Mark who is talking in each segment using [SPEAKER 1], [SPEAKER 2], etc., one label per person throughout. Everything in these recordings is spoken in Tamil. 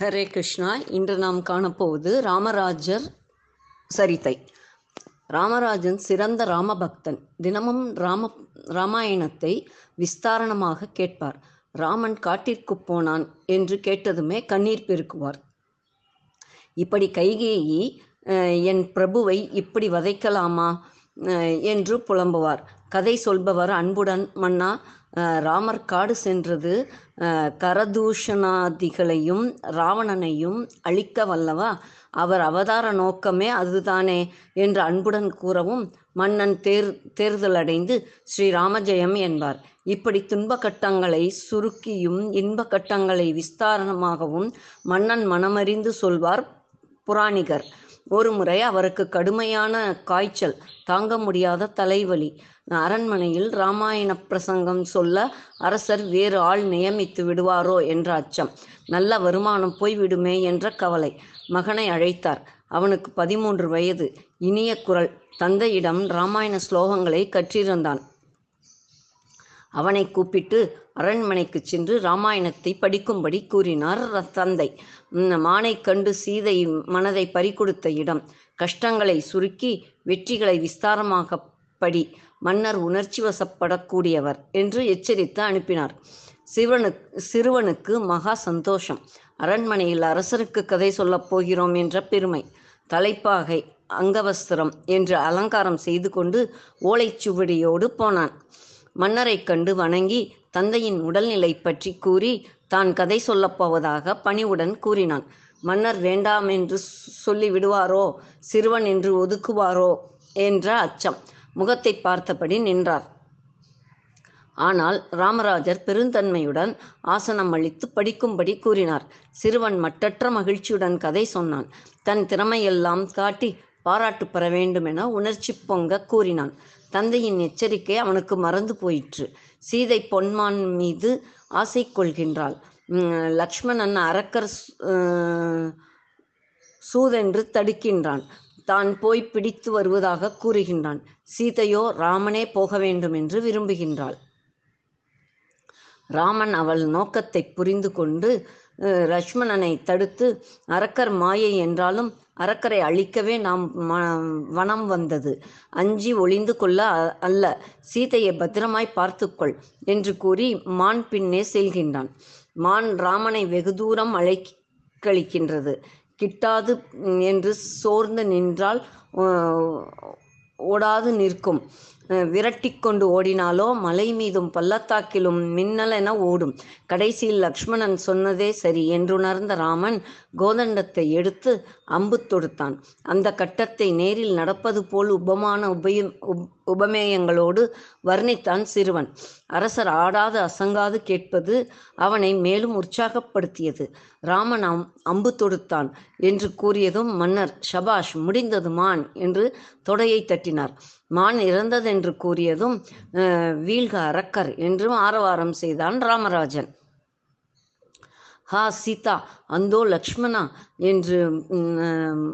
[SPEAKER 1] ஹரே கிருஷ்ணா இன்று நாம் காணப்போவது ராமராஜர் சரித்தை. ராமராஜன் சிறந்த ராமபக்தன். தினமும் ராம ராமாயணத்தை விஸ்தாரணமாக கேட்பார். ராமன் காட்டிற்கு போனான் என்று கேட்டதுமே கண்ணீர் பெருக்குவார். இப்படி கைகேயி என் பிரபுவை இப்படி வதைக்கலாமா என்று புலம்புவார். கதை சொல்பவர் அன்புடன் மன்னா ராமர் காடு சென்றது கரதூஷணாதிகளையும் ராவணனையும் அழிக்க வல்லவா? அவர் அவதார நோக்கமே அதுதானே என்று அன்புடன் கூறவும் மன்னன் தேர் தேர்தலடைந்து ஸ்ரீ ராமஜெயம் என்பார். இப்படி துன்ப கட்டங்களை சுருக்கியும் இன்ப கட்டங்களை விஸ்தாரணமாகவும் மன்னன் மனமறிந்து சொல்வார் புராணிகர். ஒருமுறை அவருக்கு கடுமையான காய்ச்சல் தாங்க முடியாத தலைவலி. அரண்மனையில் ராமாயண பிரசங்கம் சொல்ல அரசர் வேறு ஆள் நியமித்து விடுவாரோ என்ற அச்சம். நல்ல வருமானம் போய்விடுமே என்ற கவலை. மகனை அழைத்தார். அவனுக்கு பதிமூன்று வயது. இனிய குரல். தந்தையிடம் ராமாயண ஸ்லோகங்களை கற்றிருந்தான். அவனை கூப்பிட்டு அரண்மனைக்கு சென்று ராமாயணத்தை படிக்கும்படி கூறினார் தந்தை. மானை மானைக் கண்டு சீதை மனதை பறிகொடுத்த இடம். கஷ்டங்களை சுருக்கி வெற்றிகளை விஸ்தாரமாக படி மன்னர் உணர்ச்சி வசப்படக்கூடியவர் என்று எச்சரித்து அனுப்பினார். சிவனுக்கு சிறுவனுக்கு மகா சந்தோஷம். அரண்மனையில் அரசருக்கு கதை சொல்லப் போகிறோம் என்ற பெருமை. தலைப்பாகை அங்கவஸ்திரம் என்று அலங்காரம் செய்து கொண்டு ஓலைச்சுவடியோடு போனான். மன்னரைக் கண்டு வணங்கி தந்தையின் உடல்நிலை பற்றி கூறி தான் கதை சொல்லப் போவதாக பணிவுடன் கூறினான். மன்னர் வேண்டாம் என்று சொல்லி விடுவாரோ சிறுவன் என்று ஒதுக்குவாரோ? என்ற அச்சம். முகத்தை பார்த்தபடி நின்றார். ஆனால் ராமராஜர் பெருந்தன்மையுடன் ஆசனம் அளித்து படிக்கும்படி கூறினார். சிறுவன் மட்டற்ற மகிழ்ச்சியுடன் கதை சொன்னான். தன் திறமையெல்லாம் காட்டி பாராட்டு பெற வேண்டுமென உணர்ச்சி பொங்க கூறினான். தந்தையின் எச்சரிக்கை அவனுக்கு மறந்து போயிற்று. சீதை பொன்மான் மீது ஆசை கொள்கின்றாள். லக்ஷ்மணன் அரக்கர் சு- சூதென்று தடுக்கின்றான். தான் போய் பிடித்து வருவதாக கூறுகின்றான். சீதையோ ராமனே போக வேண்டும் என்று விரும்புகின்றாள். ராமன் அவள் நோக்கத்தை புரிந்து கொண்டு லக்ஷ்மணனை தடுத்து அரக்கர் மாயை என்றாலும் அரக்கரை அழிக்கவே நாம் வனம் வந்தது. அஞ்சி ஒளிந்து கொள்ள அ- அல்ல சீதையை பத்திரமாய் பார்த்துக்கொள் என்று கூறி மான் பின்னே செல்கின்றான். மான் ராமனை வெகு தூரம் அழைக்கழிக்கின்றது கிட்டாது என்று சோர்ந்து நின்றால் ஓடாது நிற்கும். விரட்டி கொண்டு ஓடினாலோ மலை மீதும் பள்ளத்தாக்கிலும் மின்னலென ஓடும். கடைசியில் லக்ஷ்மணன் சொன்னதே சரி என்றுணர்ந்த ராமன் கோதண்டத்தை எடுத்து அம்பு தொடுத்தான். அந்த கட்டத்தை நேரில் நடப்பது போல் உபமான உபயம் உபமேயங்களோடு வர்ணித்தான் சிறுவன். அரசர் ஆடாது அசங்காது கேட்பது அவனை மேலும் உற்சாகப்படுத்தியது. ராமன் அம்- அம்பு தொடுத்தான் என்று கூறியதும் மன்னர் ஷபாஷ் முடிந்தது மான் என்று தொடையை தட்டினார். மான் இறந்ததென்று கூறியதும் வீழ்க அரக்கர் என்றும் ஆரவாரம் செய்தான் ராமராஜன். ஹா சீதா அந்தோ லக்ஷ்மணா என்று ம்,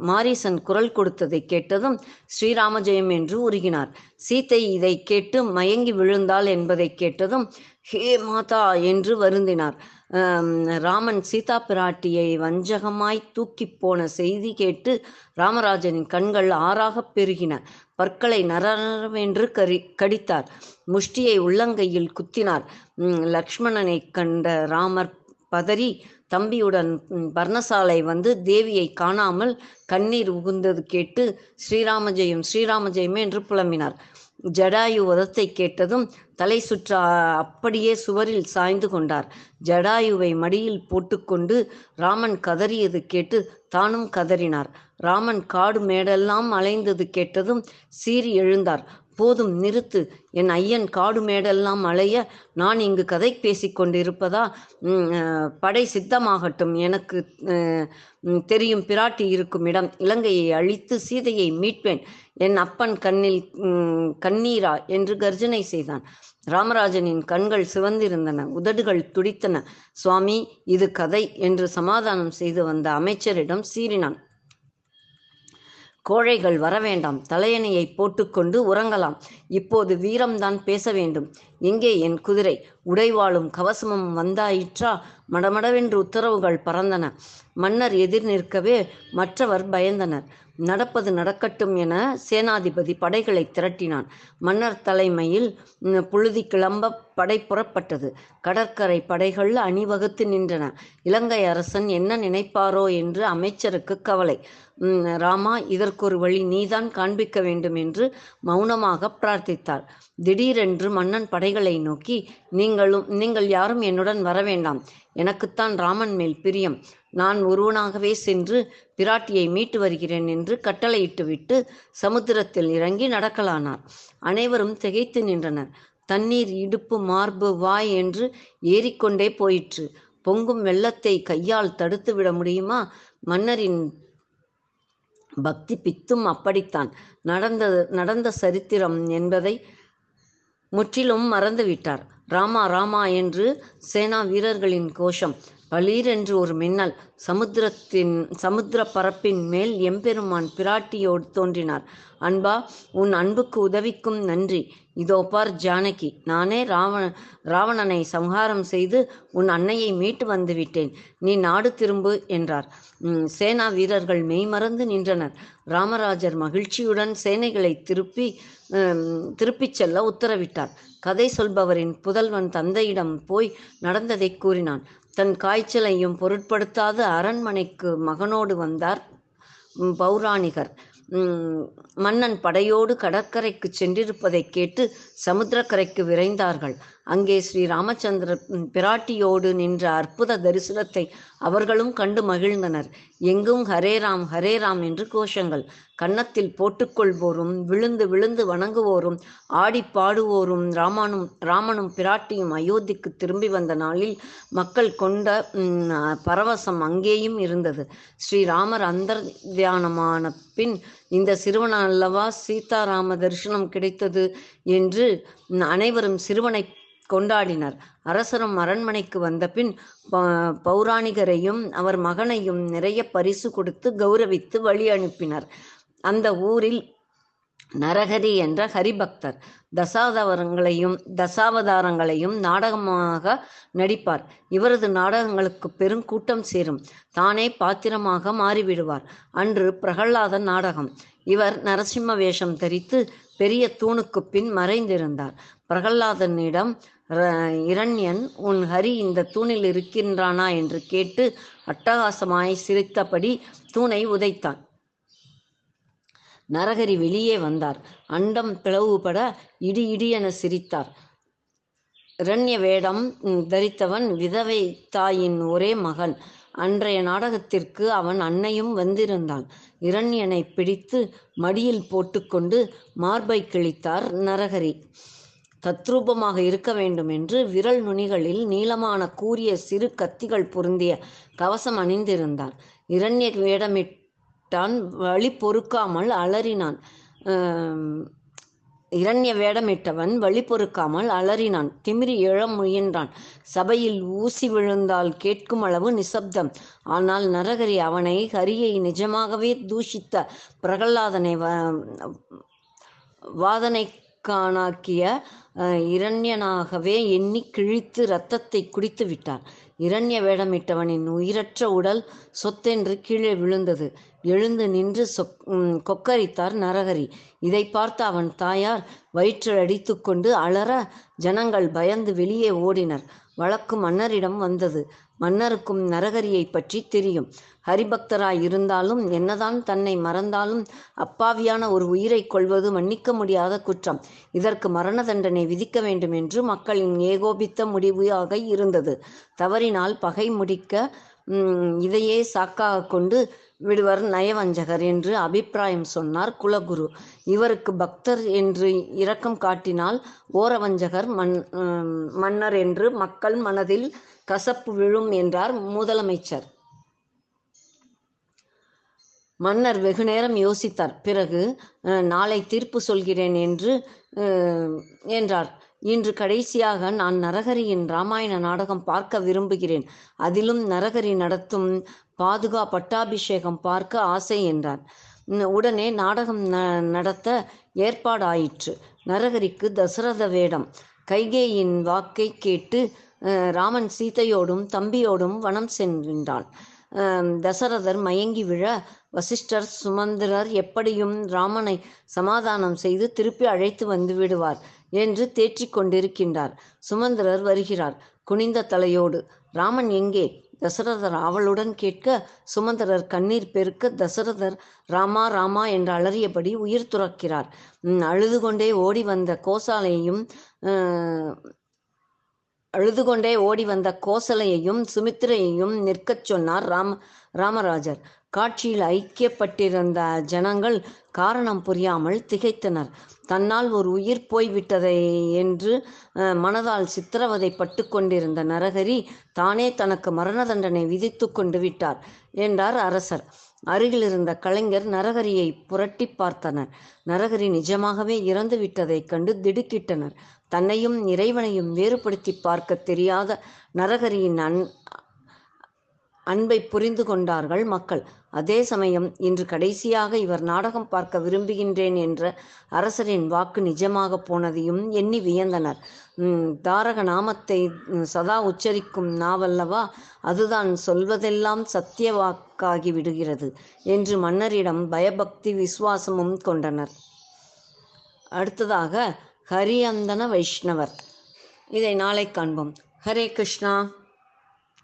[SPEAKER 1] மாரீசன் குரல் கொடுத்ததை கேட்டதும் ஸ்ரீராமஜெயம் என்று உருகினார். சீதை இதை கேட்டு மயங்கி விழுந்தாள் என்பதை கேட்டதும் ஹே மாதா என்று வருந்தினார். ராமன் சீதா பிராட்டியை வஞ்சகமாய் தூக்கிப் போன செய்தி கேட்டு ராமராஜனின் கண்கள் ஆறாகப் பெருகின. பற்களை நரவென்று கரி கடித்தார். முஷ்டியை உள்ளங்கையில் குத்தினார். லக்ஷ்மணனை கண்ட ராமர் பதறி தம்பியுடன் பர்ணசாலை வந்து தேவியை காணாமல் கண்ணீர் உகுந்தது கேட்டு ஸ்ரீராமஜெயம் ஸ்ரீராமஜெயமே என்று புலம்பினார். ஜடாயு வதத்தை கேட்டதும் தலை சுற்ற அப்படியே சுவரில் சாய்ந்து கொண்டார். ஜடாயுவை மடியில் போட்டுக்கொண்டு ராமன் கதறியது கேட்டு தானும் கதறினார். ராமன் காடு மேடெல்லாம் அலைந்தது கேட்டதும் சீறி எழுந்தார். போதும் நிறுத்து. என் ஐயன் காடு மேடெல்லாம் அலைய நான் இங்கு கதை பேசிக்கொண்டிருப்பதா படை சித்தமாகட்டும். எனக்கு தெரியும் பிராட்டி இருக்கும் இடம். இலங்கையை அழித்து சீதையை மீட்பேன். என் அப்பன் கண்ணில் கண்ணீரா? என்று கர்ஜனை செய்தான். ராமராஜனின் கண்கள் சிவந்திருந்தன. உதடுகள் துடித்தன. சுவாமி இது கதை என்று சமாதானம் செய்து வந்த அமைச்சரிடம் சீறினான். கோழைகள் வரவேண்டாம். தலையணையை போட்டுக்கொண்டு உறங்கலாம். இப்போது வீரம்தான் பேச வேண்டும். எங்கே என் குதிரை? உடைவாளும் கவசமும் வந்தாயிற்றா? மடமடவென்று உத்தரவுகள் பறந்தன. மன்னர் எதிர் நிற்கவே மற்றவர் பயந்தனர். நடப்பது நடக்கட்டும் என சேனாதிபதி படைகளை திரட்டினான். மன்னர் தலைமையில் புழுதி கிளம்ப படை புறப்பட்டது. கடற்கரை படைகள் அணிவகுத்து நின்றன. இலங்கை அரசன் என்ன நினைப்பாரோ என்று அமைச்சருக்கு கவலை. ராமா இதற்கொரு வழி நீதான் காண்பிக்க வேண்டும் என்று மௌனமாக பிரார்த்தித்தார் திடீரென்று மன்னன் படைகளை நோக்கி நீங்களும் நீங்கள் யாரும் என்னுடன் வர வேண்டாம். எனக்குத்தான் ராமன் மேல் பிரியம். நான் ஒருவனாகவே சென்று பிராட்டியை மீட்டு வருகிறேன் என்று கட்டளையிட்டுவிட்டு சமுத்திரத்தில் இறங்கி நடக்கலானார். அனைவரும் திகைத்து நின்றனர். தண்ணீர் இடுப்பு மார்பு வாய் என்று ஏறிக்கொண்டே போயிற்று. பொங்கும் வெள்ளத்தை கையால் தடுத்து விட முடியுமா? மன்னரின் பக்தி பித்தும் அப்படித்தான். நடந்தது நடந்த சரித்திரம் என்பதை முற்றிலும் மறந்துவிட்டார். ராமா ராமா என்று சேனா வீரர்களின் கோஷம். பளீரென்று ஒரு மின்னல் சமுத்திரத்தின் சமுத்திர பரப்பின் மேல் எம்பெருமான் பிராட்டியோடு தோன்றினார். அன்பா உன் அன்புக்கு உதவிக்கும் நன்றி. இதோ பார் ஜானகி நானே ராவண ராவணனை சம்ஹாரம் செய்து உன் அன்னையை மீட்டு வந்துவிட்டேன். நீ நாடு திரும்பு என்றார். சேனா வீரர்கள் மெய்மறந்து நின்றனர். ராமராஜர் மகிழ்ச்சியுடன் சேனைகளை திருப்பி திருப்பிச் செல்ல உத்தரவிட்டார். கதை சொல்பவரின் புதல்வன் தந்தையிடம் போய் நடந்ததை கூறினான். தன் காய்ச்சலையும் பொருட்படுத்தாத அரண்மனைக்கு மகனோடு வந்தார். பௌராணிகர். உம், மன்னன் படையோடு கடற்கரைக்கு சென்றிருப்பதைக் கேட்டு சமுத்திரக்கரைக்கு விரைந்தார்கள். அங்கே ஸ்ரீ ராமச்சந்திர பிராட்டியோடு நின்ற அற்புத தரிசனத்தை அவர்களும் கண்டு மகிழ்ந்தனர். எங்கும் ஹரே ராம் ஹரே ராம் என்று கோஷங்கள். கன்னத்தில் போட்டுக்கொள்வோரும் விழுந்து விழுந்து வணங்குவோரும் ஆடி பாடுவோரும் ராமனும் ராமனும் பிராட்டியும் அயோத்திக்கு திரும்பி வந்த நாளில் மக்கள் கொண்ட பரவசம் அங்கேயும் இருந்தது. ஸ்ரீராமர் அந்தர் தியானமான பின் இந்த சிறுவன் அல்லவா சீதாராம தரிசனம் கிடைத்தது என்று அனைவரும் சிறுவனை கொண்டாடினர். அரசரும் அரண்மனைக்கு வந்த பின் ப- பௌராணிகரையும் அவர் மகனையும் நிறைய பரிசு கொடுத்து கௌரவித்து வழி அனுப்பினர். அந்த ஊரில் நரஹரி என்ற ஹரிபக்தர். தசாதவரங்களையும் தசாவதாரங்களையும் நாடகமாக நடிப்பார். இவரது நாடகங்களுக்கு பெருங்கூட்டம் சேரும். தானே பாத்திரமாக மாறிவிடுவார். அன்று பிரகல்லாத நாடகம். இவர் நரசிம்ம வேஷம் தரித்து பெரிய தூணுக்கு பின் மறைந்திருந்தார். பிரகல்லாதனிடம் ர- இரண்யன் உன் ஹரி இந்த தூணில் இருக்கின்றானா? என்று கேட்டு அட்டகாசமாய் சிரித்தபடி தூணை உதைத்தான். நரகரி வெளியே வந்தார். அண்டம் பிளவுபட இடி இடி என சிரித்தார். இரண்ய வேடம் தரித்தவன் விதவை தாயின் ஒரே மகன். அன்றைய நாடகத்திற்கு அவன் அன்னையும் வந்திருந்தான். இரண்யனை பிடித்து மடியில் போட்டுக்கொண்டு மார்பை கிழித்தார் நரகரி. தத்ரூபமாக இருக்க வேண்டும் என்று விரல் நுனிகளில் நீளமான கூரிய சிறு கத்திகள் பொருந்திய கவசம் அணிந்திருந்தார். இரண்ய தான் வழி பொறுக்காமல் அலறினான். இரண்ய வேடமிட்டவன் வழி பொறுக்காமல் அலறினான். திமிரி எழ முயன்றான். சபையில் ஊசி விழுந்தால் கேட்கும் அளவு நிசப்தம். ஆனால் நரகரி அவனை ஹரியை நிஜமாகவே தூஷித்த பிரகல்லாதனை வ- வாதனை காணாக்கிய இரண்யனாகவே எண்ணி கிழித்து இரத்தத்தை குடித்து விட்டார் இரண்ய வேடமிட்டவனின் உயிரற்ற உடல் சொத்தென்று கீழே விழுந்தது. எழுந்து நின்று சொக் கொக்கரித்தார் நரகரி. இதை பார்த்த அவன் தாயார் வயிற்றில் அடித்துக்கொண்டு அலற ஜனங்கள் பயந்து வெளியே ஓடினர். வழக்கு மன்னரிடம் வந்தது. மன்னருக்கும் நரகரியை பற்றி தெரியும். ஹரிபக்தராய் இருந்தாலும் என்னதான் தன்னை மறந்தாலும் அப்பாவியான ஒரு உயிரை கொள்வது மன்னிக்க முடியாத குற்றம். இதற்கு மரண தண்டனை விதிக்க வேண்டும் என்று மக்களின் ஏகோபித்த முடிவாக இருந்தது. தவறினால் பகை முடிக்க இதையே சாக்காக கொண்டு விடுவர் நயவஞ்சகர் என்று அபிப்பிராயம் சொன்னார் குலகுரு. இவருக்கு பக்தர் என்று இரக்கம் காட்டினால் ஓரவஞ்சகர் மன் மன்னர் என்று மக்கள் மனதில் கசப்பு விழும் என்றார் முதலமைச்சர். மன்னர் வெகுநேரம் யோசித்தார். பிறகு நாளை தீர்ப்பு சொல்கிறேன் என்று என்றார். இன்று கடைசியாக நான் நரகரியின் ராமாயண நாடகம் பார்க்க விரும்புகிறேன். அதிலும் நரகரி நடத்தும் பாதுகா பட்டாபிஷேகம் பார்க்க ஆசை என்றார். உடனே நாடகம் ந நடத்த ஏற்பாடாயிற்று. நரகரிக்கு தசரத வேடம். கைகேயின் வாக்கை கேட்டு ராமன் சீதையோடும் தம்பியோடும் வனம் சென்றான். தசரதர் மயங்கி விழ வசிஷ்டர் சுமந்திரர் எப்படியும் ராமனை சமாதானம் செய்து திருப்பி அழைத்து வந்து விடுவார் என்று தேற்றிக் கொண்டிருக்கின்றார். சுமந்திரர் வருகிறார். குனிந்த தலையோடு ராமன் எங்கே? தசரதர் ஆவலுடன் கேட்க சுமந்திரர் கண்ணீர் பெருக்க தசரதர் ராமா ராமா என்று அலறியபடி உயிர் துறக்கிறார். அழுது கொண்டே ஓடி வந்த கோசாலையும் அழுது கொண்டே ஓடி வந்த கோசலையையும் சுமித்திரையையும் நிற்கச் சொன்னார் ராம ராமராஜர். காட்சியில் ஐக்கியப்பட்டிருந்த ஜனங்கள் காரணம் புரியாமல் திகைத்தனர். தன்னால் ஒரு உயிர் போய்விட்டதை என்று மனதால் சித்திரவதை பட்டு கொண்டிருந்த நரகரி தானே தனக்கு மரண தண்டனை விதித்து கொண்டு விட்டார் என்றார் அரசர். அருகில் இருந்த கலைஞர் நரகரியை புரட்டி பார்த்தனர். நரகரி நிஜமாகவே இறந்து விட்டதைக் கண்டு திடுக்கிட்டனர். தன்னையும் இறைவனையும் வேறுபடுத்தி பார்க்க தெரியாத நரகரியின் அன் அன்பை புரிந்து கொண்டார்கள் மக்கள். அதே சமயம் இன்று கடைசியாக இவர் நாடகம் பார்க்க விரும்புகின்றேன் என்ற அரசரின் வாக்கு நிஜமாக போனதையும் எண்ணி வியந்தனர். தாரக நாமத்தை சதா உச்சரிக்கும் நாவல்லவா? அதுதான் சொல்வதெல்லாம் சத்திய வாக்காகி விடுகிறது என்று மன்னரிடம் பயபக்தி விசுவாசமும் கொண்டனர். அடுத்ததாக ஹரியந்தன வைஷ்ணவர். இதை நாளை காண்போம். ஹரே கிருஷ்ணா.